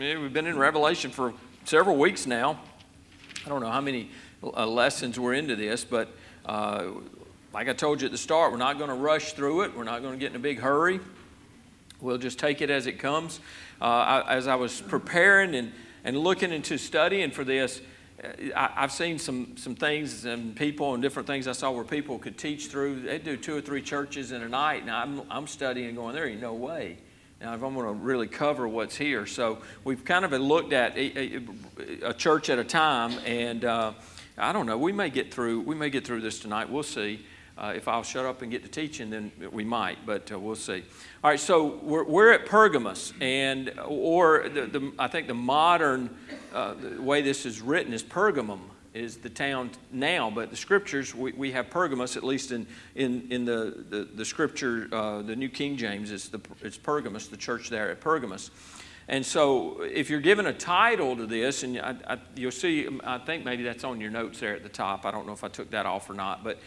We've been in Revelation for several weeks now. I don't know how many uh, lessons we're into this, but uh, like I told you at the start, we're not going to rush through it. We're not going to get in a big hurry. We'll just take it as it comes. Uh, I, as I was preparing and, and looking into studying for this, uh, I, have seen some, some things and people and different things I saw where people could teach through. They do two or three churches in a night, and I'm, I'm studying going, there ain't no way now, if I'm going to really cover what's here. So we've kind of looked at a, a, a church at a time, and uh, I don't know. We may get through. We may get through this tonight. We'll see. Uh, if I'll shut up and get to teaching, then we might, but uh, we'll see. All right, so we're, we're at Pergamos, and or the, the I think the modern uh, way this is written is Pergamum is the town now, but the scriptures, we, we have Pergamos, at least in, in, in the, the, the scripture, uh, the New King James, it's, the, it's Pergamos, the church there at Pergamos. And so, if you're given a title to this, and I, I, you'll see, I think maybe that's on your notes there at the top. I don't know if I took that off or not, but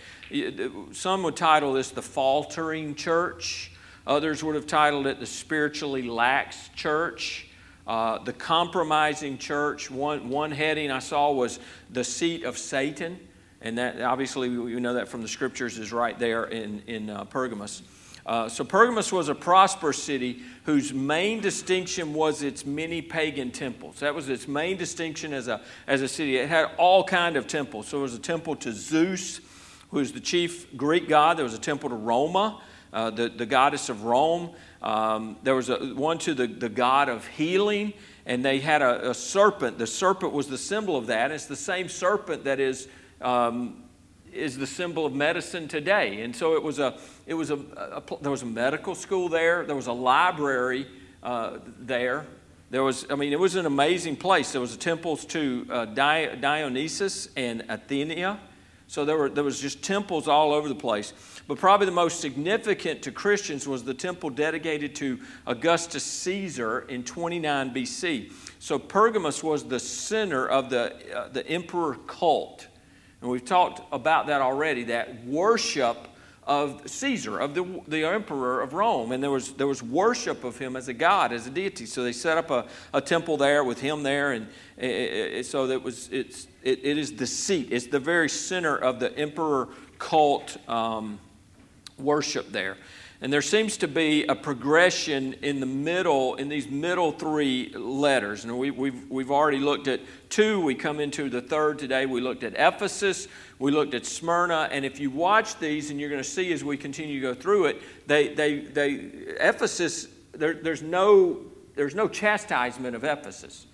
some would title this the faltering church. Others would have titled it the spiritually lax church. Uh, the compromising church, one, one heading I saw was the seat of Satan. And that obviously, we know that from the scriptures, is right there in, in uh, Pergamos. Uh, so, Pergamos was a prosperous city whose main distinction was its many pagan temples. That was its main distinction as a, as a city. It had all kind of temples. So, there was a temple to Zeus, who is the chief Greek god. There was a temple to Roma, uh, the, the goddess of Rome. Um, there was a, one to the, the god of healing, and they had a, a, serpent. The serpent was the symbol of that. It's the same serpent that is, um, is the symbol of medicine today. And so it was a, it was a, a there was a medical school there. There was a library uh, there. There was, I mean, it was an amazing place. There was temples to uh, Dionysus and Athena. So there, were, there was just temples all over the place. But probably the most significant to Christians was the temple dedicated to Augustus Caesar in 29 BC. So Pergamos was the center of the, uh, the emperor cult. And we've talked about that already, that worship of Caesar, of the, the emperor of Rome. And there was, there was worship of him as a god, as a deity. So they set up a, a temple there with him there. And it, it, so that was, it's, it, it is the seat, it's the very center of the emperor cult um, worship there. And there seems to be a progression in the middle, in these middle three letters. And we, have we've, we've already looked at two. We come into the third today. We looked at Ephesus. We looked at Smyrna. And if you watch these, and you're going to see as we continue to go through it, they, they, they, Ephesus, there, there's, no, there's no chastisement of Ephesus.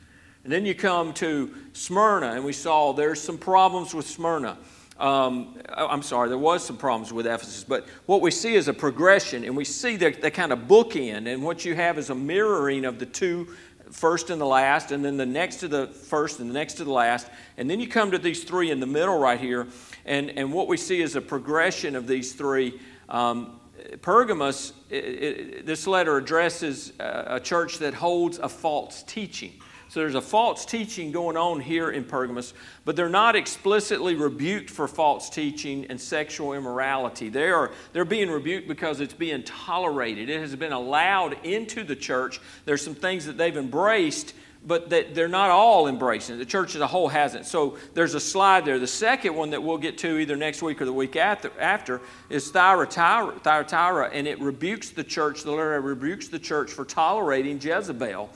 And then you come to Smyrna, and we saw there's some problems with Smyrna. Um, I'm sorry, there was some problems with Ephesus, but what we see is a progression, and we see that they kind of bookend, and what you have is a mirroring of the two, first and the last, and then the next to the first and the next to the last, and then you come to these three in the middle right here, and, and what we see is a progression of these three. Um, Pergamos, it, it, this letter addresses a, a church that holds a false teaching. So there's a false teaching going on here in Pergamos, but they're not explicitly rebuked for false teaching and sexual immorality. They are, they're being rebuked because it's being tolerated. It has been allowed into the church. There's some things that they've embraced, but that they're not all embracing. The church as a whole hasn't. So there's a slide there. The second one that we'll get to either next week or the week after, after is Thyatira, Thyatira, and it rebukes the church. The letter rebukes the church for tolerating Jezebel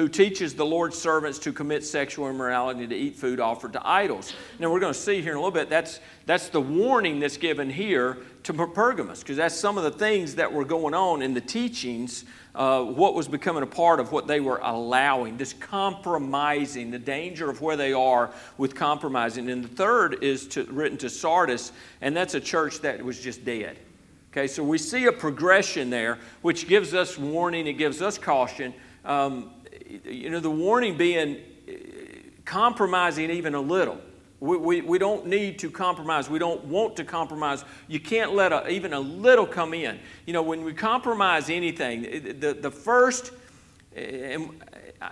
who teaches the Lord's servants to commit sexual immorality, to eat food offered to idols. Now, we're going to see here in a little bit, that's, that's the warning that's given here to Pergamos, because that's some of the things that were going on in the teachings, uh, what was becoming a part of what they were allowing, this compromising, the danger of where they are with compromising. And the third is to, written to Sardis, and that's a church that was just dead. Okay, so we see a progression there, which gives us warning, it gives us caution. Um, you know, the warning being compromising even a little. We, we, we don't need to compromise. We don't want to compromise. You can't let a, even a little come in. You know, when we compromise anything, the, the first, and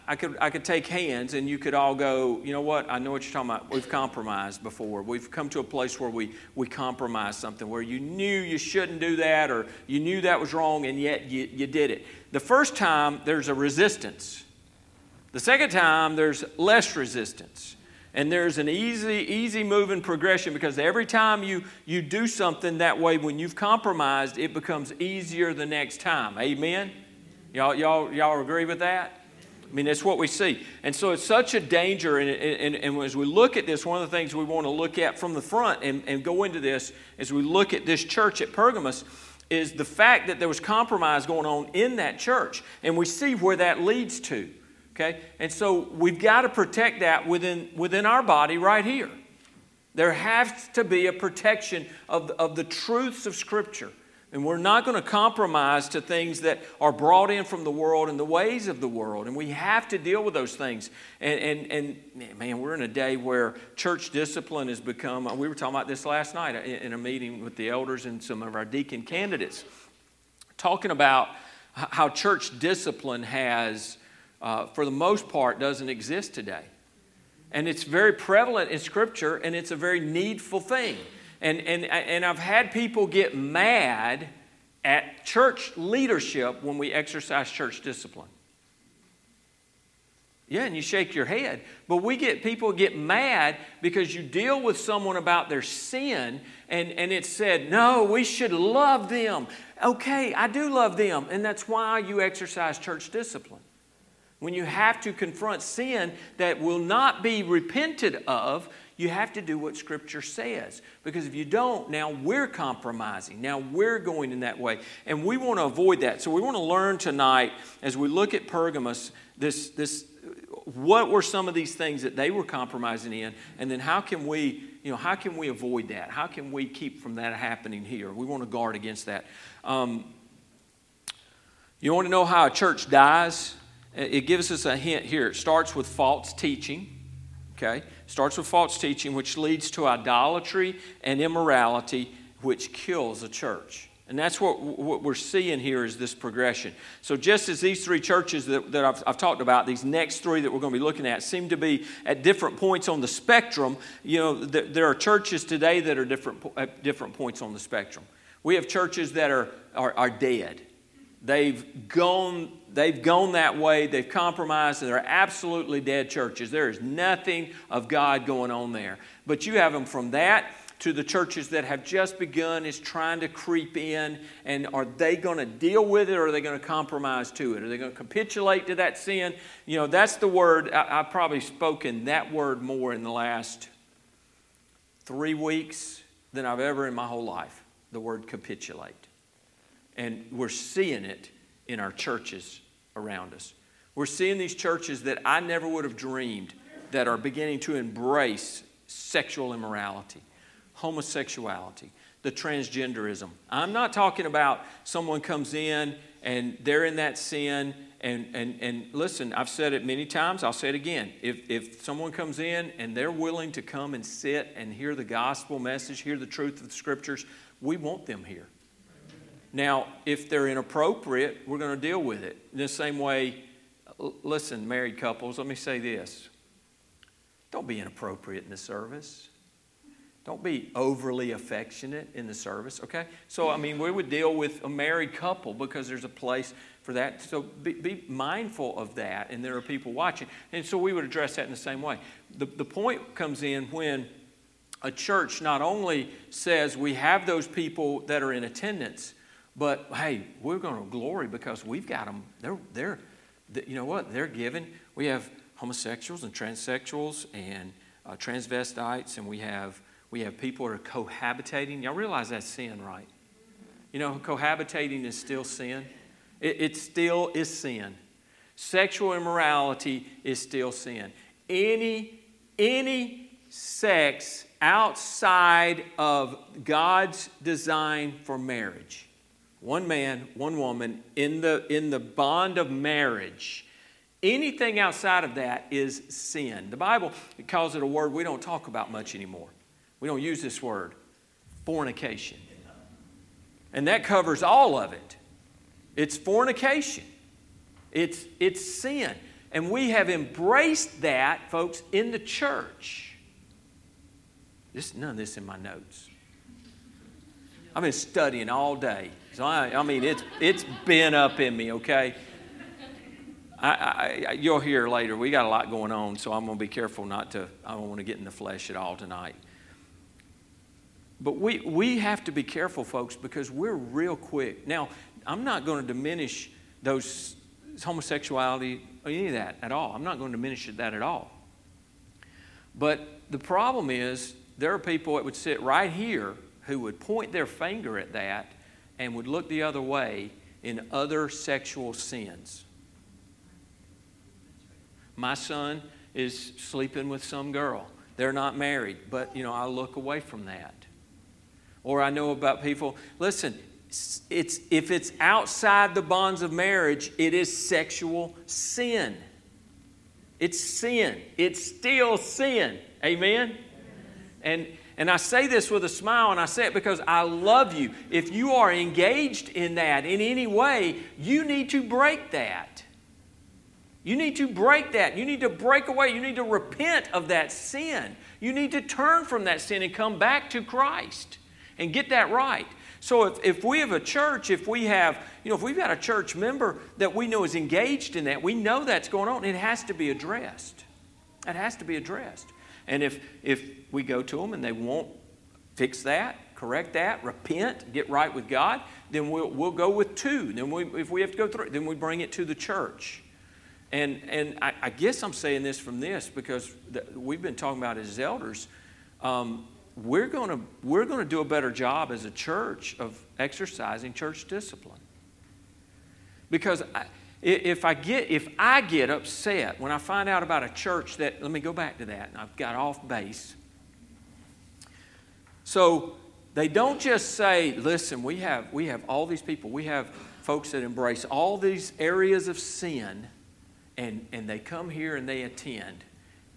I could, I could take hands and you could all go, you know what, I know what you're talking about. We've compromised before. We've come to a place where we, we compromise something, where you knew you shouldn't do that or you knew that was wrong and yet you, you did it. The first time, there's a resistance The second time, there's less resistance. And there's an easy, easy moving progression because every time you, you do something that way, when you've compromised, it becomes easier the next time. Amen? Y'all, y'all, y'all agree with that? I mean, that's what we see. And so it's such a danger. And, and, and, as we look at this, one of the things we want to look at from the front and, and go into this as we look at this church at Pergamos is the fact that there was compromise going on in that church. And we see where that leads to. Okay? And so we've got to protect that within, within our body right here. There has to be a protection of, of the truths of Scripture. And we're not going to compromise to things that are brought in from the world and the ways of the world. And we have to deal with those things. And, and, and man, we're in a day where church discipline has become, we were talking about this last night in a meeting with the elders and some of our deacon candidates, talking about how church discipline has uh, for the most part, doesn't exist today. And it's very prevalent in Scripture, and it's a very needful thing. And, and, and I've had people get mad at church leadership when we exercise church discipline. Yeah, and you shake your head. But we get people get mad because you deal with someone about their sin and, and it said, no, we should love them. Okay, I do love them, and that's why you exercise church discipline when you have to confront sin that will not be repented of, you have to do what Scripture says. Because if you don't, now we're compromising. Now we're going in that way. And we want to avoid that. So we want to learn tonight, as we look at Pergamos, this, this, what were some of these things that they were compromising in? And then how can we, you know, how can we avoid that? How can we keep from that happening here? We want to guard against that. Um, you want to know how a church dies? It gives us a hint here. It starts with false teaching, okay? Starts with false teaching, which leads to idolatry and immorality, which kills a church. And that's what, what we're seeing here is this progression. So, just as these three churches that, that I've, I've, talked about, these next three that we're going to be looking at, seem to be at different points on the spectrum, you know, th- there are churches today that are different, at different points on the spectrum. We have churches that are, are, are dead. They've gone, they've gone that way, they've compromised, and they're absolutely dead churches. There is nothing of God going on there. But you have them from that to the churches that have just begun is trying to creep in and are they going to deal with it or are they going to compromise to it are they going to capitulate to that sin you know that's the word I, have probably spoken that word more in the last three weeks than i've ever in my whole life the word capitulate and we're seeing it in our churches around us. We're seeing these churches that I never would have dreamed that are beginning to embrace sexual immorality, homosexuality, the transgenderism. I'm not talking about someone comes in and they're in that sin. And, and, and listen, I've said it many times, I'll say it again. If, if someone comes in and they're willing to come and sit and hear the gospel message, hear the truth of the scriptures, we want them here. Now, if they're inappropriate, we're going to deal with it. In the same way, listen, married couples, let me say this. Don't be inappropriate in the service. Don't be overly affectionate in the service, okay? So, I mean, we would deal with a married couple because there's a place for that. So, be, be mindful of that, and there are people watching. And so, we would address that in the same way. The, the point comes in when a church not only says we have those people that are in attendance, but hey, we're going to glory because we've got them. They're, they're, you know what? They're given. We have homosexuals and transsexuals and uh, transvestites, and we have, we have people that are cohabitating. Y'all realize that's sin, right? You know, cohabitating is still sin. It, it still is sin. Sexual immorality is still sin. Any, any sex outside of God's design for marriage one man, one woman, in the, in the bond of marriage. Anything outside of that is sin. The Bible calls it a word we don't talk about much anymore. We don't use this word fornication. And that covers all of it. It's fornication, it's, it's sin. And we have embraced that, folks, in the church. This, none of this in my notes. I've been studying all day. So I, I mean, it's, it's been up in me, okay? I, I, you'll hear later, we got a lot going on, so I'm going to be careful not to, I don't want to get in the flesh at all tonight. But we, we have to be careful, folks, because we're real quick. Now, I'm not going to diminish those homosexuality or any of that at all. I'm not going to diminish that at all. But the problem is, there are people that would sit right here who would point their finger at that and would look the other way in other sexual sins. My son is sleeping with some girl. They're not married, but you know, I look away from that. Or I know about people, listen, it's, if it's outside the bonds of marriage, it is sexual sin. It's sin. It's still sin. Amen? And, and I say this with a smile, and I say it because I love you. If you are engaged in that in any way, you need to break that. You need to break that. You need to break away. You need to repent of that sin. You need to turn from that sin and come back to Christ and get that right. So if, if we have a church, if we have, you know, if we've got a church member that we know is engaged in that, we know that's going on, it has to be addressed. It has to be addressed. And if if we go to them and they won't fix that, correct that, repent, get right with God, then we'll, we'll go with two. Then we, if we have to go through, then we bring it to the church. And, and I, I guess I'm saying this from this because the, we've been talking about as elders. Um, we're going we're to do a better job as a church of exercising church discipline. Because I, if I get if I get upset when I find out about a church that let me go back to that and I've got off base. So they don't just say, listen, we have we have all these people, we have folks that embrace all these areas of sin and, and they come here and they attend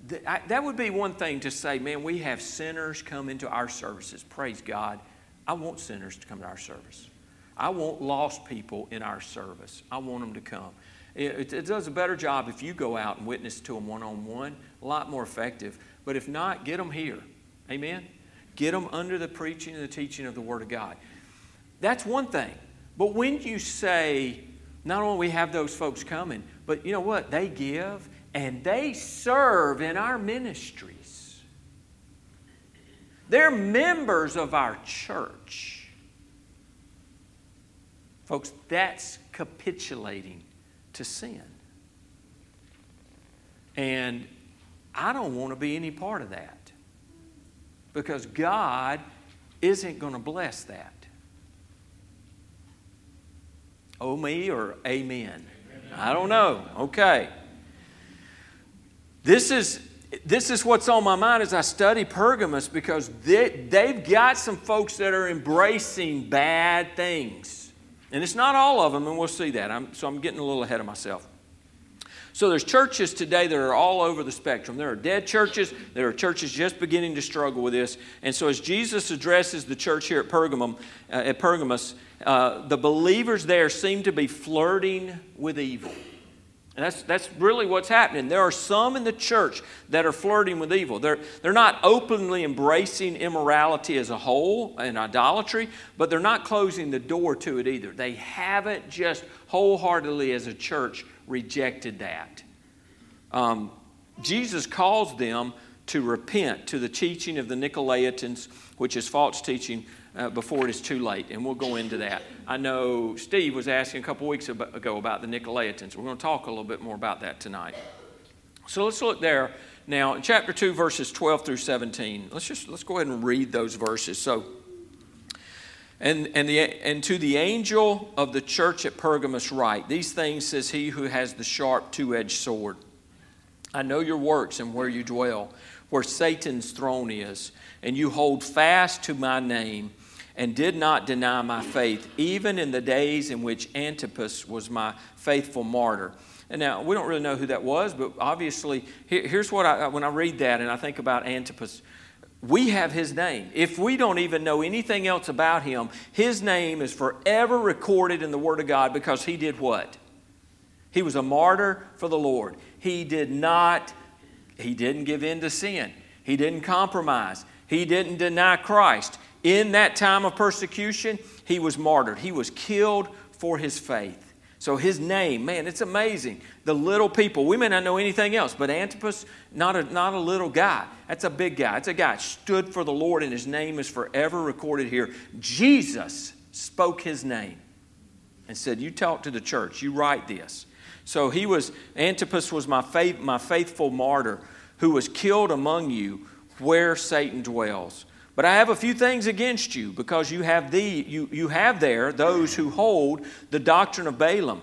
that would be one thing to say, man, we have sinners come into our services. Praise God. I want sinners to come to our service. I want lost people in our service. I want them to come. It, it does a better job if you go out and witness to them one on one, a lot more effective. But if not, get them here. Amen? Get them under the preaching and the teaching of the Word of God. That's one thing. But when you say, not only we have those folks coming, but you know what? They give and they serve in our ministries. They're members of our church. Folks, that's capitulating to sin. And I don't want to be any part of that because God isn't going to bless that. Oh, me or amen? I don't know. Okay. This is, this is what's on my mind as I study Pergamos because they, they've got some folks that are embracing bad things. And it's not all of them, and we'll see that. I'm, so I'm getting a little ahead of myself. So there's churches today that are all over the spectrum. There are dead churches. There are churches just beginning to struggle with this. And so as Jesus addresses the church here at Pergamum, uh, at Pergamos, uh, the believers there seem to be flirting with evil. And that's, that's really what's happening. There are some in the church that are flirting with evil. They're, they're not openly embracing immorality as a whole and idolatry, but they're not closing the door to it either. They haven't just wholeheartedly, as a church, rejected that. Um, Jesus calls them to repent to the teaching of the Nicolaitans, which is false teaching uh, before it is too late, and we'll go into that. I know Steve was asking a couple weeks ago about the Nicolaitans. We're going to talk a little bit more about that tonight. So let's look there now in chapter 2 verses 12 through 17. Let's just let's go ahead and read those verses. So and, and, the, and to the angel of the church at Pergamos write, These things says he who has the sharp two edged sword. I know your works and where you dwell, where Satan's throne is, and you hold fast to my name and did not deny my faith, even in the days in which Antipas was my faithful martyr. And now, we don't really know who that was, but obviously, here, here's what I, when I read that and I think about Antipas, we have his name. If we don't even know anything else about him, his name is forever recorded in the Word of God because he did what? He was a martyr for the Lord. He did not, he didn't give in to sin. He didn't compromise. He didn't deny Christ. In that time of persecution, he was martyred. He was killed for his faith. So his name, man, it's amazing. The little people, we may not know anything else, but Antipas, not a, not a little guy. That's a big guy. It's a guy stood for the Lord, and his name is forever recorded here. Jesus spoke his name and said, You talk to the church, you write this. So he was, Antipas was my, faith, my faithful martyr who was killed among you where Satan dwells. But I have a few things against you because you have, the, you, you have there those who hold the doctrine of Balaam,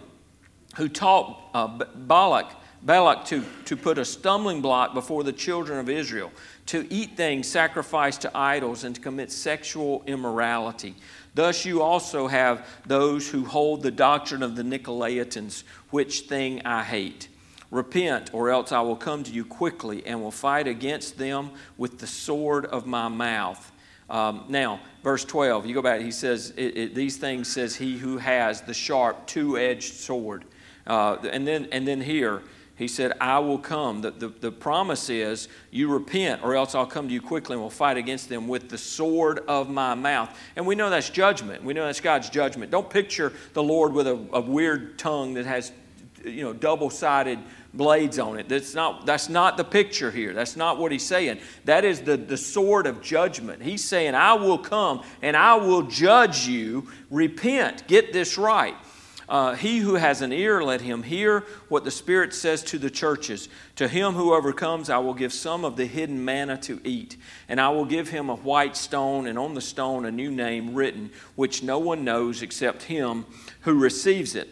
who taught uh, Balak, Balak to, to put a stumbling block before the children of Israel, to eat things sacrificed to idols, and to commit sexual immorality. Thus you also have those who hold the doctrine of the Nicolaitans, which thing I hate. Repent, or else I will come to you quickly and will fight against them with the sword of my mouth. Um, now, verse 12, you go back, he says, it, it, These things says he who has the sharp, two edged sword. Uh, and, then, and then here, he said, I will come. The, the, the promise is, you repent, or else I'll come to you quickly and will fight against them with the sword of my mouth. And we know that's judgment. We know that's God's judgment. Don't picture the Lord with a, a weird tongue that has you know, double sided blades on it. That's not, that's not the picture here. That's not what he's saying. That is the, the sword of judgment. He's saying, I will come and I will judge you. Repent. Get this right. Uh, he who has an ear, let him hear what the Spirit says to the churches. To him who overcomes, I will give some of the hidden manna to eat. And I will give him a white stone, and on the stone a new name written, which no one knows except him who receives it.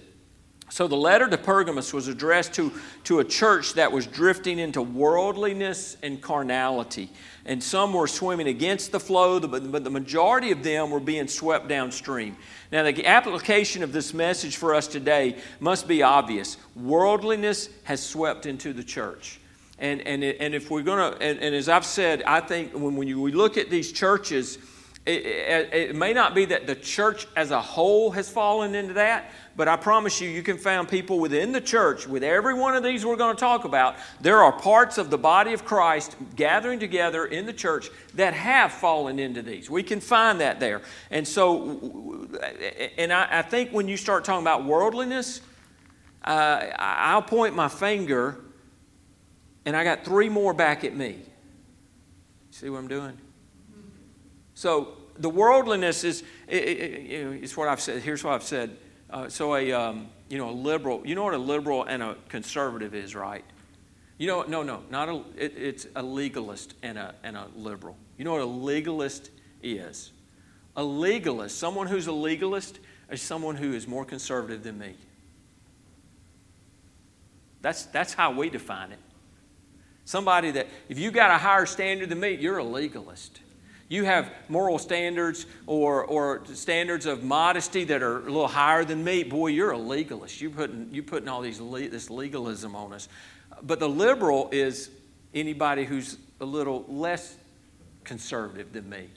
So the letter to Pergamos was addressed to, to a church that was drifting into worldliness and carnality. And some were swimming against the flow, but, the majority of them were being swept downstream. Now, the application of this message for us today must be obvious. Worldliness has swept into the church. And, and, and if we're going to, and, and, as I've said, I think when, when you, we look at these churches, it, it, it may not be that the church as a whole has fallen into that, but I promise you, you can find people within the church, with every one of these we're going to talk about, there are parts of the body of Christ gathering together in the church that have fallen into these. We can find that there. And so, and I, I think when you start talking about worldliness, uh, I'll point my finger, and I got three more back at me. See what I'm doing? So, the worldliness is, it, it, it's what I've said. Here's what I've said uh, so a um, you know a liberal. You know what a liberal and a conservative is, right? You know, no, no, not a. It, it's a legalist and a and a liberal. You know what a legalist is? A legalist, someone who's a legalist, is someone who is more conservative than me. That's that's how we define it. Somebody that if you got a higher standard than me, you're a legalist you have moral standards or, or standards of modesty that are a little higher than me, boy, you're a legalist. You're putting, you're putting all these this legalism on us. But the liberal is anybody who's a little less conservative than me.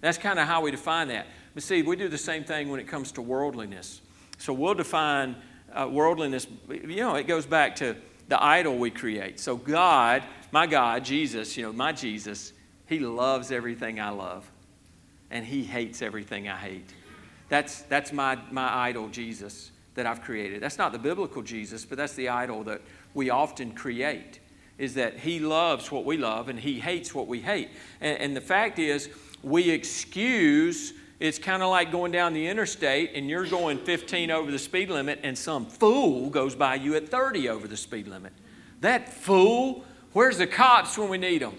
That's kind of how we define that. But see, we do the same thing when it comes to worldliness. So we'll define uh, worldliness, you know, it goes back to the idol we create. So God, my God, Jesus, you know, my Jesus, he loves everything I love, and He hates everything I hate. That's, that's my, my idol, Jesus, that I've created. That's not the biblical Jesus, but that's the idol that we often create, is that He loves what we love and He hates what we hate. And, and the fact is, we excuse it's kind of like going down the interstate and you're going 15 over the speed limit and some fool goes by you at 30 over the speed limit. That fool, where's the cops when we need them?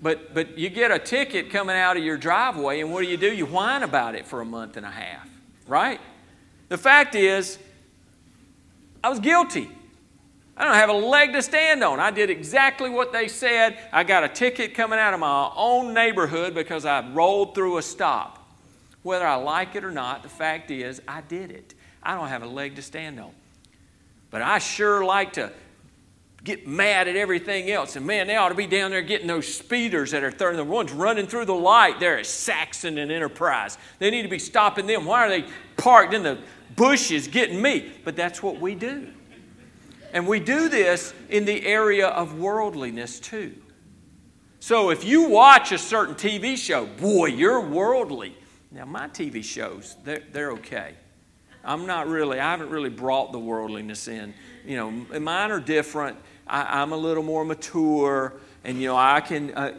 But, but you get a ticket coming out of your driveway, and what do you do? You whine about it for a month and a half, right? The fact is, I was guilty. I don't have a leg to stand on. I did exactly what they said. I got a ticket coming out of my own neighborhood because I rolled through a stop. Whether I like it or not, the fact is, I did it. I don't have a leg to stand on. But I sure like to get mad at everything else. And man, they ought to be down there getting those speeders that are third, the ones running through the light there at Saxon and Enterprise. They need to be stopping them. Why are they parked in the bushes getting me? But that's what we do. And we do this in the area of worldliness too. So if you watch a certain TV show, boy, you're worldly. Now, my TV shows, they're, they're okay. I'm not really, I haven't really brought the worldliness in. You know, mine are different. I, am a little more mature. And, you know, I can, uh,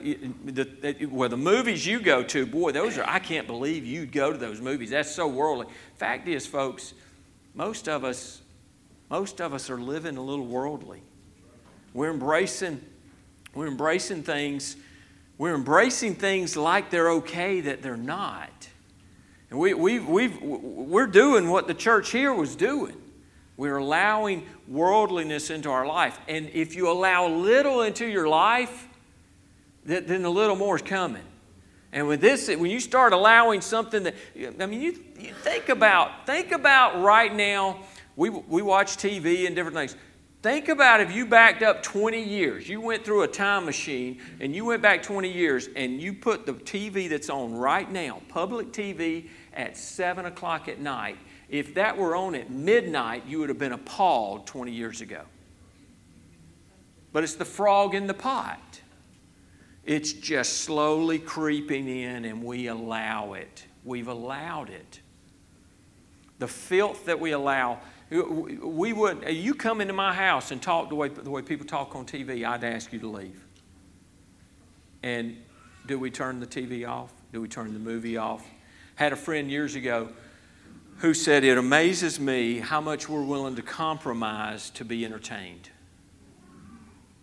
the, well, the movies you go to, boy, those are, I can't believe you'd go to those movies. That's so worldly. Fact is, folks, most of us, most of us are living a little worldly. We're embracing, we're embracing things, we're embracing things like they're okay that they're not. And we, we, we've, we're doing what the church here was doing. We're allowing worldliness into our life. And if you allow little into your life, then the little more is coming. And with this, when you start allowing something that, I mean, you, you think about, think about right now, we, we watch TV and different things. Think about if you backed up 20 years, you went through a time machine and you went back 20 years and you put the TV that's on right now, public TV, at 7 o'clock at night. If that were on at midnight, you would have been appalled 20 years ago. But it's the frog in the pot. It's just slowly creeping in, and we allow it. We've allowed it. The filth that we allow, we would, you come into my house and talk the way, the way people talk on TV, I'd ask you to leave. And do we turn the TV off? Do we turn the movie off? Had a friend years ago who said, It amazes me how much we're willing to compromise to be entertained.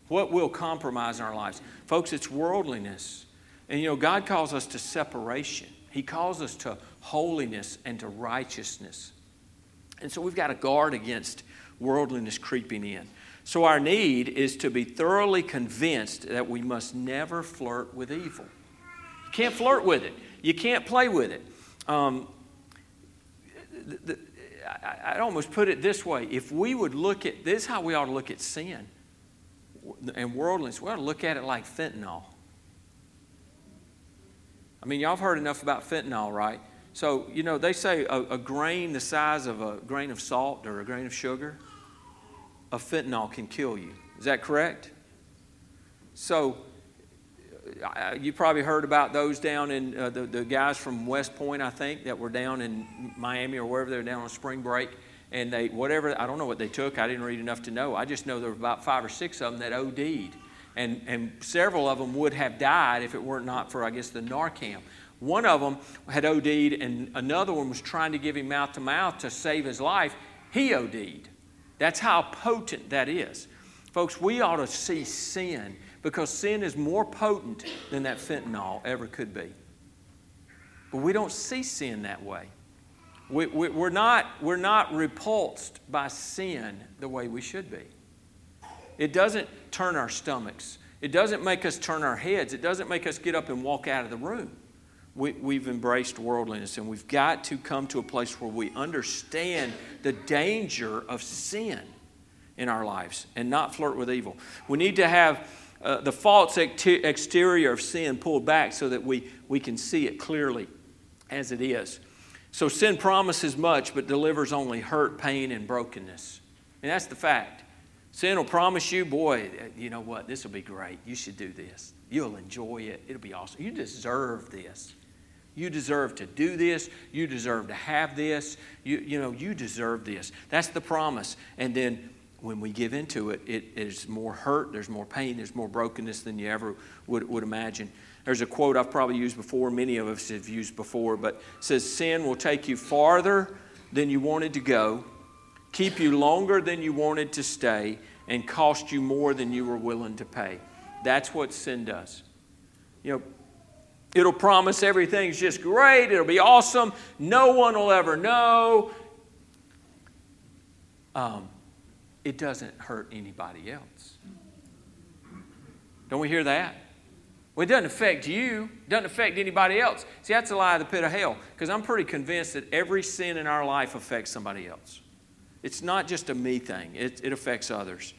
What will compromise in our lives? Folks, it's worldliness. And you know, God calls us to separation, He calls us to holiness and to righteousness. And so we've got to guard against worldliness creeping in. So our need is to be thoroughly convinced that we must never flirt with evil. You can't flirt with it, you can't play with it. Um, the, I'd almost put it this way if we would look at this, is how we ought to look at sin and worldliness. We ought to look at it like fentanyl. I mean, y'all have heard enough about fentanyl, right? So, you know, they say a, a, grain the size of a grain of salt or a grain of sugar of fentanyl can kill you. Is that correct? So, you probably heard about those down in uh, the, the guys from West Point, I think, that were down in Miami or wherever they were down on spring break. And they, whatever, I don't know what they took. I didn't read enough to know. I just know there were about five or six of them that OD'd. And, and several of them would have died if it weren't not for, I guess, the Narcan. One of them had OD'd, and another one was trying to give him mouth to mouth to save his life. He OD'd. That's how potent that is. Folks, we ought to see sin because sin is more potent than that fentanyl ever could be. But we don't see sin that way. We, we, we're, not, we're not repulsed by sin the way we should be. It doesn't turn our stomachs. It doesn't make us turn our heads. It doesn't make us get up and walk out of the room. We, we've embraced worldliness, and we've got to come to a place where we understand the danger of sin in our lives and not flirt with evil. We need to have uh, the false exterior of sin pulled back so that we, we can see it clearly as it is. So sin promises much, but delivers only hurt, pain, and brokenness. And that's the fact. Sin will promise you, boy, you know what? This will be great. You should do this. You'll enjoy it. It'll be awesome. You deserve this. You deserve to do this. You deserve to have this. You, you know, you deserve this. That's the promise. And then when we give into it, it is more hurt, there's more pain, there's more brokenness than you ever would, would imagine. There's a quote I've probably used before, many of us have used before, but says, Sin will take you farther than you wanted to go, keep you longer than you wanted to stay, and cost you more than you were willing to pay. That's what sin does. You know, it'll promise everything's just great, it'll be awesome, no one will ever know. Um, it doesn't hurt anybody else. Don't we hear that? Well, it doesn't affect you, it doesn't affect anybody else. See, that's a lie of the pit of hell because I'm pretty convinced that every sin in our life affects somebody else. It's not just a me thing, it, it affects others.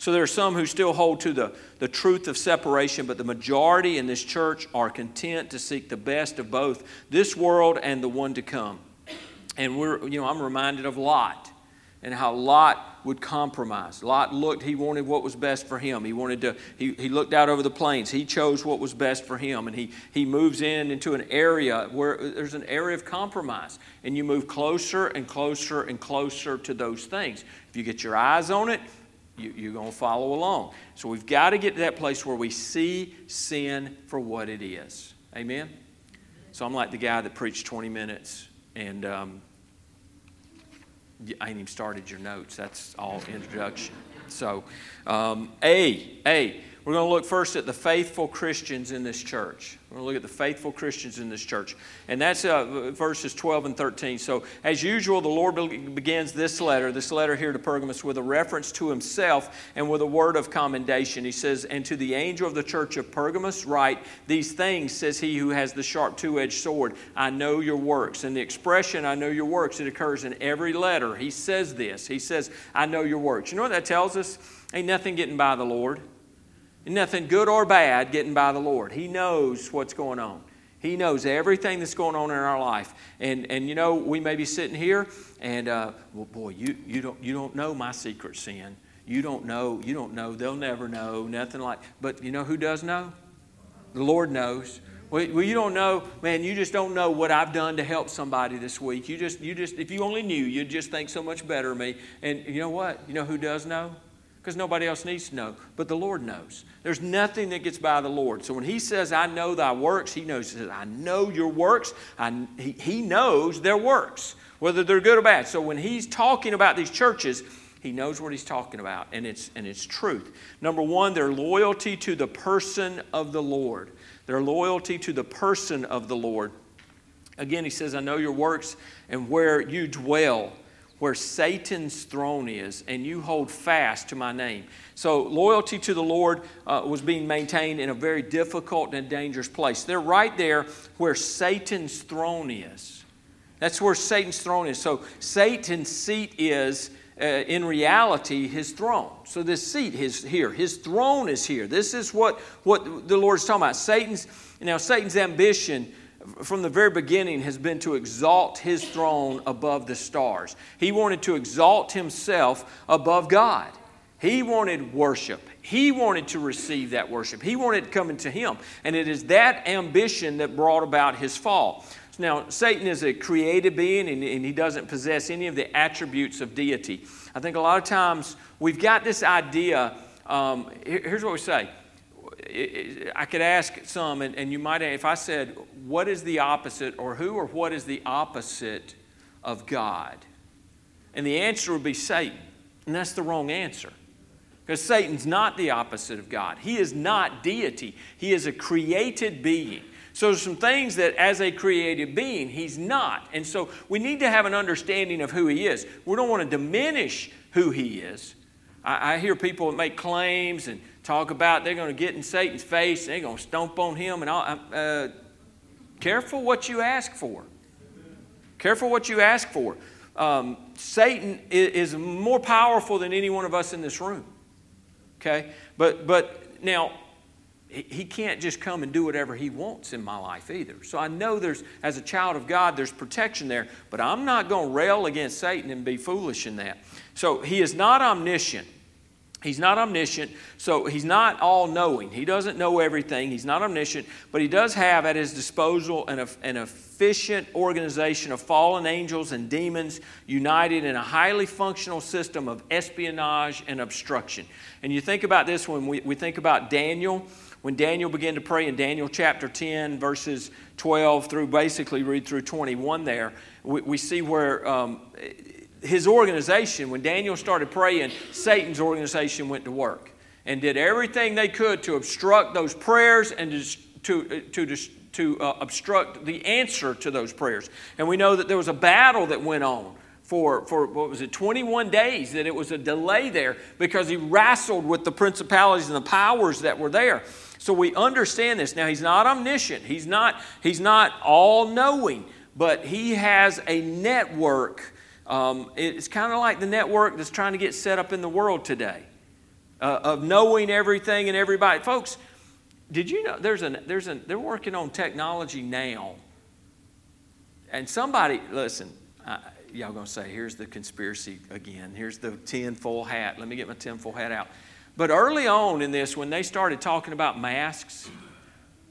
So there are some who still hold to the, the truth of separation, but the majority in this church are content to seek the best of both this world and the one to come. And we're, you know, I'm reminded of Lot and how Lot would compromise. Lot looked, he wanted what was best for him. He wanted to, he, he looked out over the plains. He chose what was best for him. And he, he moves in into an area where there's an area of compromise. And you move closer and closer and closer to those things. If you get your eyes on it, you, you're going to follow along. So we've got to get to that place where we see sin for what it is. Amen? So I'm like the guy that preached 20 minutes and um, I ain't even started your notes. That's all introduction. So, um, A, A, we're going to look first at the faithful Christians in this church. We're going to look at the faithful Christians in this church. And that's uh, verses 12 and 13. So, as usual, the Lord begins this letter, this letter here to Pergamos, with a reference to himself and with a word of commendation. He says, And to the angel of the church of Pergamos, write, These things says he who has the sharp two edged sword, I know your works. And the expression, I know your works, it occurs in every letter. He says this. He says, I know your works. You know what that tells us? Ain't nothing getting by the Lord nothing good or bad getting by the Lord. He knows what's going on. He knows everything that's going on in our life. And, and you know, we may be sitting here and, uh, well, boy, you, you, don't, you don't know my secret sin. You don't know. You don't know. They'll never know. Nothing like. But you know who does know? The Lord knows. Well, you don't know, man. You just don't know what I've done to help somebody this week. You just, you just, if you only knew, you'd just think so much better of me. And you know what? You know who does know? Because nobody else needs to know. But the Lord knows. There's nothing that gets by the Lord. So when He says, I know thy works, He knows. He says, I know your works. I, he, he knows their works, whether they're good or bad. So when He's talking about these churches, He knows what He's talking about, and it's, and it's truth. Number one, their loyalty to the person of the Lord. Their loyalty to the person of the Lord. Again, He says, I know your works and where you dwell where Satan's throne is, and you hold fast to my name. So, loyalty to the Lord uh, was being maintained in a very difficult and dangerous place. They're right there where Satan's throne is. That's where Satan's throne is. So, Satan's seat is. Uh, in reality, his throne. So this seat is here. His throne is here. This is what, what the Lord's talking about. Satan's, now Satan's ambition from the very beginning has been to exalt his throne above the stars. He wanted to exalt himself above God. He wanted worship. He wanted to receive that worship. He wanted it coming to him. And it is that ambition that brought about his fall. Now, Satan is a created being and, and he doesn't possess any of the attributes of deity. I think a lot of times we've got this idea. Um, here's what we say I could ask some, and, and you might, if I said, what is the opposite, or who or what is the opposite of God? And the answer would be Satan. And that's the wrong answer. Because Satan's not the opposite of God. He is not deity, he is a created being. So there's some things that as a created being, he's not. And so we need to have an understanding of who he is. We don't want to diminish who he is. I, I hear people make claims and talk about they're going to get in Satan's face they're going to stomp on him and all. Uh, careful what you ask for. Careful what you ask for. Um, Satan is, is more powerful than any one of us in this room. Okay? But, but now, he can't just come and do whatever he wants in my life either. So I know there's, as a child of God, there's protection there, but I'm not going to rail against Satan and be foolish in that. So he is not omniscient. He's not omniscient, so he's not all knowing. He doesn't know everything. He's not omniscient, but he does have at his disposal an, an efficient organization of fallen angels and demons united in a highly functional system of espionage and obstruction. And you think about this when we, we think about Daniel, when Daniel began to pray in Daniel chapter 10, verses 12 through basically read through 21 there, we, we see where. Um, his organization, when Daniel started praying, Satan's organization went to work and did everything they could to obstruct those prayers and to, to, to, to uh, obstruct the answer to those prayers. And we know that there was a battle that went on for, for what was it, 21 days, that it was a delay there because he wrestled with the principalities and the powers that were there. So we understand this. Now, he's not omniscient, he's not, he's not all knowing, but he has a network um, it's kind of like the network that's trying to get set up in the world today uh, of knowing everything and everybody. Folks, did you know there's a there's a they're working on technology now. And somebody, listen, uh, y'all gonna say, here's the conspiracy again. Here's the tinfoil hat. Let me get my tinfoil hat out. But early on in this, when they started talking about masks,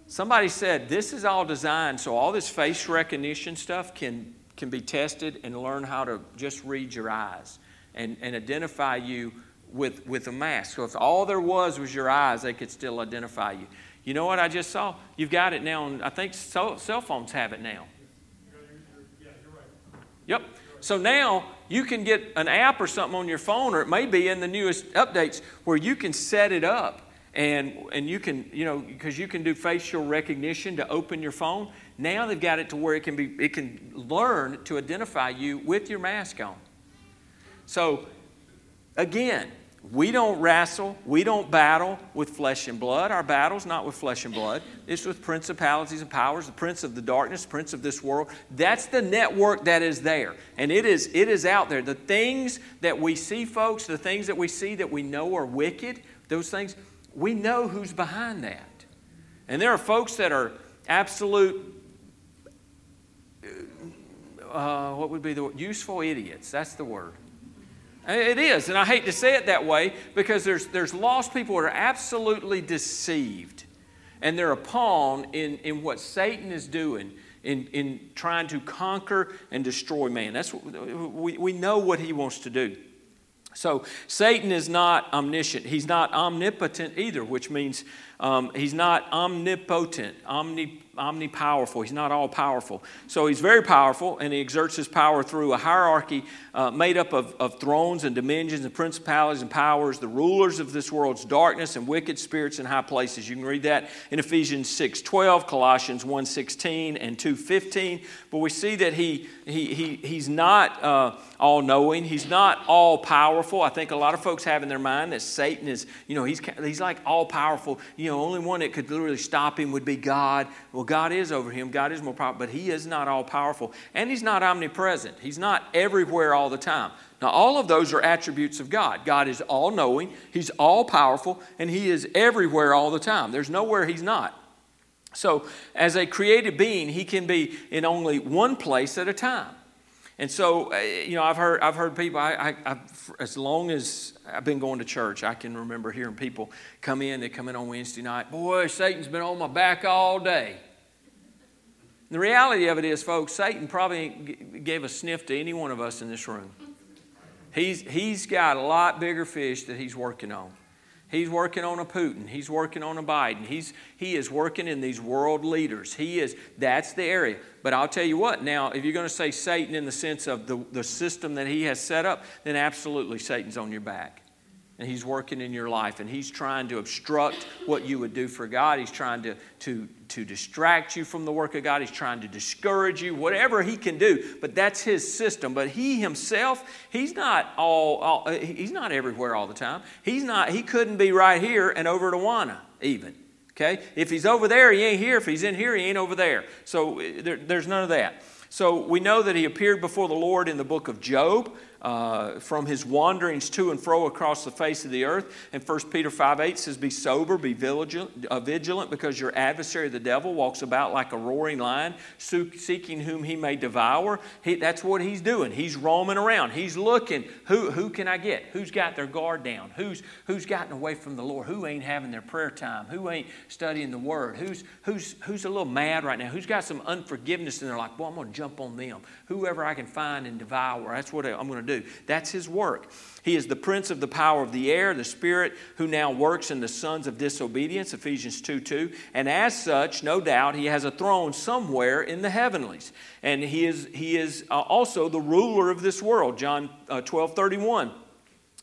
somebody said this is all designed so all this face recognition stuff can, can be tested and learn how to just read your eyes and, and identify you with, with a mask. So if all there was was your eyes, they could still identify you. You know what I just saw? You've got it now. and I think cell phones have it now. Yep. So now you can get an app or something on your phone, or it may be in the newest updates where you can set it up and, and you can, you know, because you can do facial recognition to open your phone. Now they've got it to where it can be, it can learn to identify you with your mask on. So again, we don't wrestle, we don't battle with flesh and blood. Our battle's not with flesh and blood. It's with principalities and powers, the prince of the darkness, prince of this world. That's the network that is there. And it is it is out there. The things that we see, folks, the things that we see that we know are wicked, those things, we know who's behind that. And there are folks that are absolute uh, what would be the useful idiots. That's the word it is, and I hate to say it that way because there's, there's lost people that are absolutely deceived and they're a pawn in, in what Satan is doing in, in trying to conquer and destroy man. That's we, we know what he wants to do. So Satan is not omniscient. He's not omnipotent either, which means um, he's not omnipotent, omni, omnipowerful. He's not all powerful. So he's very powerful, and he exerts his power through a hierarchy uh, made up of, of thrones and dominions and principalities and powers, the rulers of this world's darkness and wicked spirits in high places. You can read that in Ephesians 6.12, Colossians 1.16, and 2.15. But we see that he, he, he, he's not uh, all knowing. He's not all powerful. I think a lot of folks have in their mind that Satan is, you know, he's, he's like all powerful. You know, only one that could literally stop him would be God. Well, God is over him. God is more powerful, but he is not all powerful. And he's not omnipresent. He's not everywhere all the time. Now, all of those are attributes of God. God is all knowing, He's all powerful, and He is everywhere all the time. There's nowhere He's not. So, as a created being, He can be in only one place at a time. And so, uh, you know, I've heard, I've heard people, I, I, as long as I've been going to church, I can remember hearing people come in, they come in on Wednesday night, boy, Satan's been on my back all day. The reality of it is, folks, Satan probably gave a sniff to any one of us in this room. He's, he's got a lot bigger fish that he's working on. He's working on a Putin. He's working on a Biden. He's, he is working in these world leaders. He is, that's the area. But I'll tell you what, now, if you're going to say Satan in the sense of the, the system that he has set up, then absolutely Satan's on your back and he's working in your life and he's trying to obstruct what you would do for God. He's trying to, to, to distract you from the work of God. He's trying to discourage you, whatever he can do. But that's his system. But he himself, he's not all, all uh, he's not everywhere all the time. He's not, he couldn't be right here and over to Wana even. Okay? If he's over there, he ain't here. If he's in here, he ain't over there. So uh, there, there's none of that. So we know that he appeared before the Lord in the book of Job uh, from his wanderings to and fro across the face of the earth. And 1 Peter 5 8 says, Be sober, be vigilant, uh, vigilant, because your adversary, the devil, walks about like a roaring lion, seeking whom he may devour. He, that's what he's doing. He's roaming around. He's looking. Who, who can I get? Who's got their guard down? Who's, who's gotten away from the Lord? Who ain't having their prayer time? Who ain't studying the Word? Who's, who's, who's a little mad right now? Who's got some unforgiveness and they're like, Well, I'm going to jump on them. Whoever I can find and devour. That's what I'm going to do. That's his work. He is the prince of the power of the air, the spirit who now works in the sons of disobedience, Ephesians 2 2. And as such, no doubt, he has a throne somewhere in the heavenlies. And he is, he is uh, also the ruler of this world, John uh, 12 31.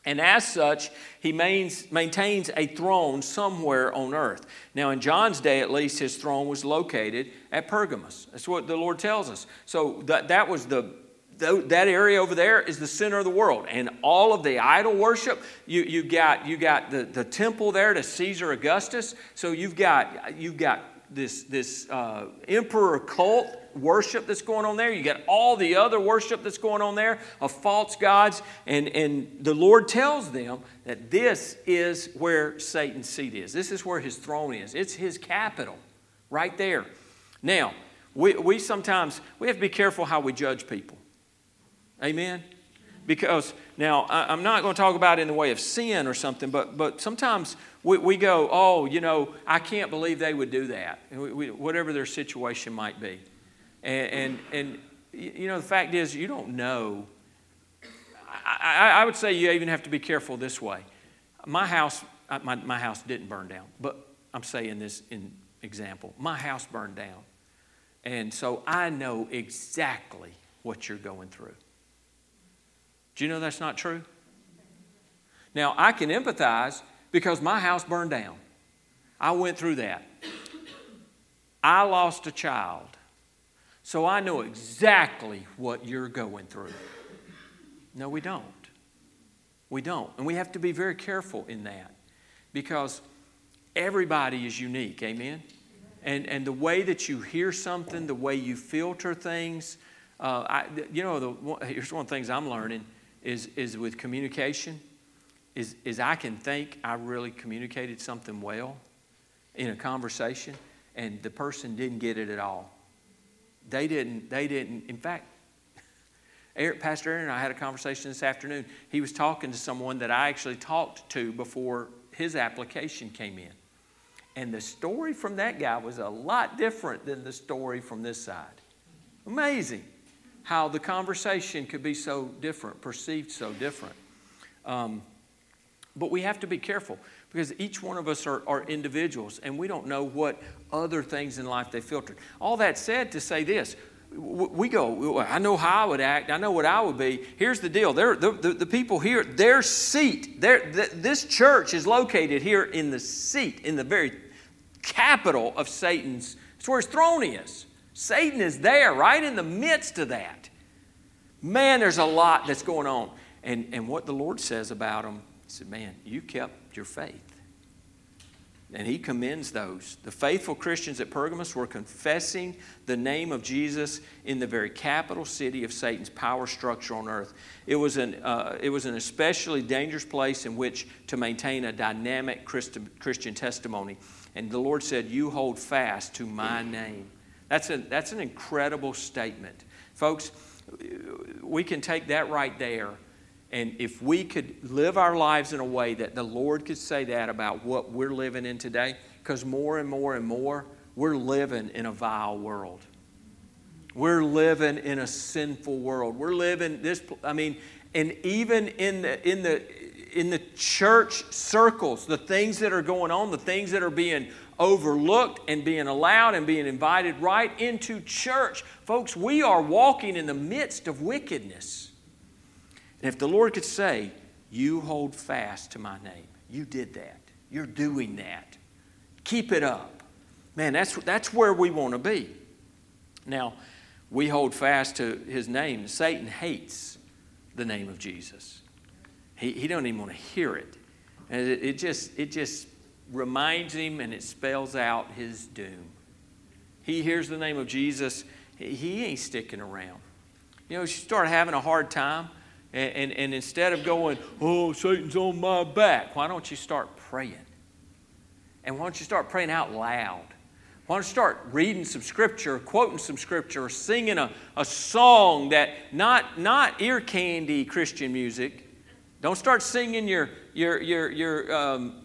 And as such, he maintains a throne somewhere on earth. Now, in John's day, at least, his throne was located at Pergamos. That's what the Lord tells us. So that, that was the that area over there is the center of the world. And all of the idol worship you, you got you got the, the temple there to caesar augustus. So you've got you've got this this uh, emperor cult worship that's going on there. You got all the other worship that's going on there of false gods. And and the lord tells them that this is where satan's seat is. This is where his throne is. It's his capital right there. Now we, we sometimes we have to be careful how we judge people Amen? Because now, I'm not going to talk about it in the way of sin or something, but, but sometimes we, we go, oh, you know, I can't believe they would do that, we, we, whatever their situation might be. And, and, and, you know, the fact is, you don't know. I, I, would say you even have to be careful this way. My house, uh, my, my house didn't burn down, but I'm saying this in example. My house burned down. And so I know exactly what you're going through. Do you know that's not true? Now, I can empathize because my house burned down. I went through that. I lost a child. So I know exactly what you're going through. No, we don't. We don't. And we have to be very careful in that because everybody is unique. Amen? And, and the way that you hear something, the way you filter things, uh, I, you know, the, here's one of the things I'm learning is, is with communication, is, is I can think I really communicated something well in a conversation, and the person didn't get it at all. They didn't, they didn't, in fact, Eric, Pastor Aaron and I had a conversation this afternoon. He was talking to someone that I actually talked to before his application came in. And the story from that guy was a lot different than the story from this side. Amazing how the conversation could be so different, perceived so different. Um, but we have to be careful because each one of us are, are, individuals and we don't know what other things in life they filtered. All that said, to say this, we go, I know how I would act, I know what I would be. Here's the deal the, the, the people here, their seat, their, the, this church is located here in the seat, in the very capital of Satan's, it's where his throne is. Satan is there, right in the midst of that. Man, there's a lot that's going on. And, and what the Lord says about him, he said, Man, you kept your faith. And he commends those. The faithful Christians at Pergamos were confessing the name of Jesus in the very capital city of Satan's power structure on earth. It was an, uh, it was an especially dangerous place in which to maintain a dynamic Christian testimony. And the Lord said, You hold fast to my name. That's, a, that's an incredible statement. Folks, we can take that right there, and if we could live our lives in a way that the Lord could say that about what we're living in today, because more and more and more, we're living in a vile world. We're living in a sinful world. We're living this, I mean, and even in the, in the, in the church circles, the things that are going on, the things that are being overlooked and being allowed and being invited right into church. Folks, we are walking in the midst of wickedness. And if the Lord could say, You hold fast to my name, you did that, you're doing that, keep it up. Man, that's, that's where we want to be. Now, we hold fast to his name. Satan hates the name of Jesus. He, he don't even want to hear it. And it, it just, it just reminds him and it spells out his doom. He hears the name of Jesus, he ain't sticking around. You know, you start having a hard time, and, and, and, instead of going, oh, Satan's on my back, why don't you start praying? And why don't you start praying out loud? Why don't you start reading some scripture, quoting some scripture, or singing a, a song that not, not ear candy Christian music. Don't start singing your, your, your, your um,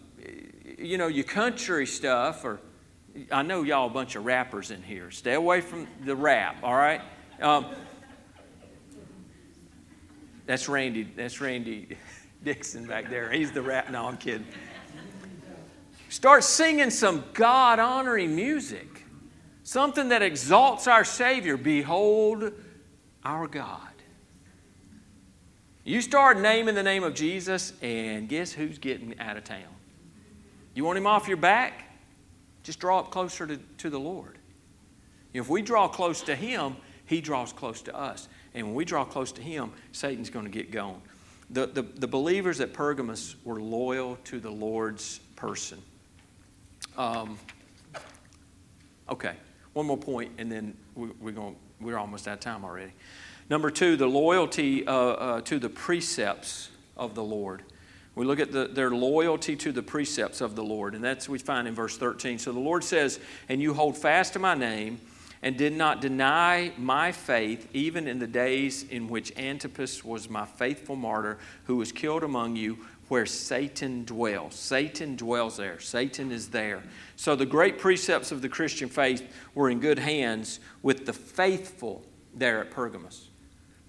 you know, your country stuff, or I know y'all a bunch of rappers in here. Stay away from the rap, all right? Um, that's Randy. That's Randy Dixon back there. He's the rap. No, I'm kidding. Start singing some God honoring music, something that exalts our Savior. Behold our God. You start naming the name of Jesus, and guess who's getting out of town? You want him off your back? Just draw up closer to, to the Lord. If we draw close to him, he draws close to us. And when we draw close to him, Satan's going to get going. The, the, the believers at Pergamos were loyal to the Lord's person. Um, okay, one more point, and then we, we're, going, we're almost out of time already. Number two, the loyalty uh, uh, to the precepts of the Lord. We look at the, their loyalty to the precepts of the Lord, and that's we find in verse 13. So the Lord says, And you hold fast to my name, and did not deny my faith, even in the days in which Antipas was my faithful martyr, who was killed among you, where Satan dwells. Satan dwells there. Satan is there. So the great precepts of the Christian faith were in good hands with the faithful there at Pergamos.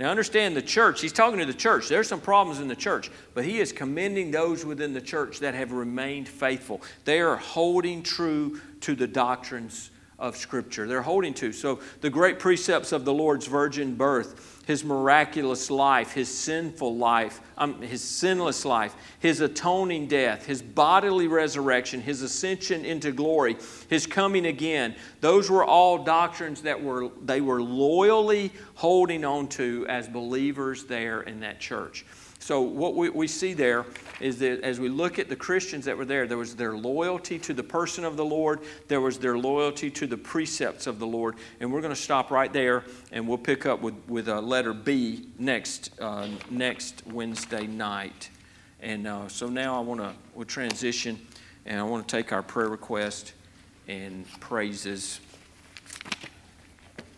Now, understand the church, he's talking to the church. There's some problems in the church, but he is commending those within the church that have remained faithful. They are holding true to the doctrines of Scripture. They're holding to. So, the great precepts of the Lord's virgin birth, his miraculous life, his sinful life, um, his sinless life, his atoning death, his bodily resurrection, his ascension into glory, his coming again, those were all doctrines that were, they were loyally holding on to as believers there in that church. So, what we, we see there is that as we look at the Christians that were there, there was their loyalty to the person of the Lord, there was their loyalty to the precepts of the Lord. And we're going to stop right there and we'll pick up with, with uh, letter B next, uh, next Wednesday night. And uh, so now I want to we'll transition and I want to take our prayer request and praises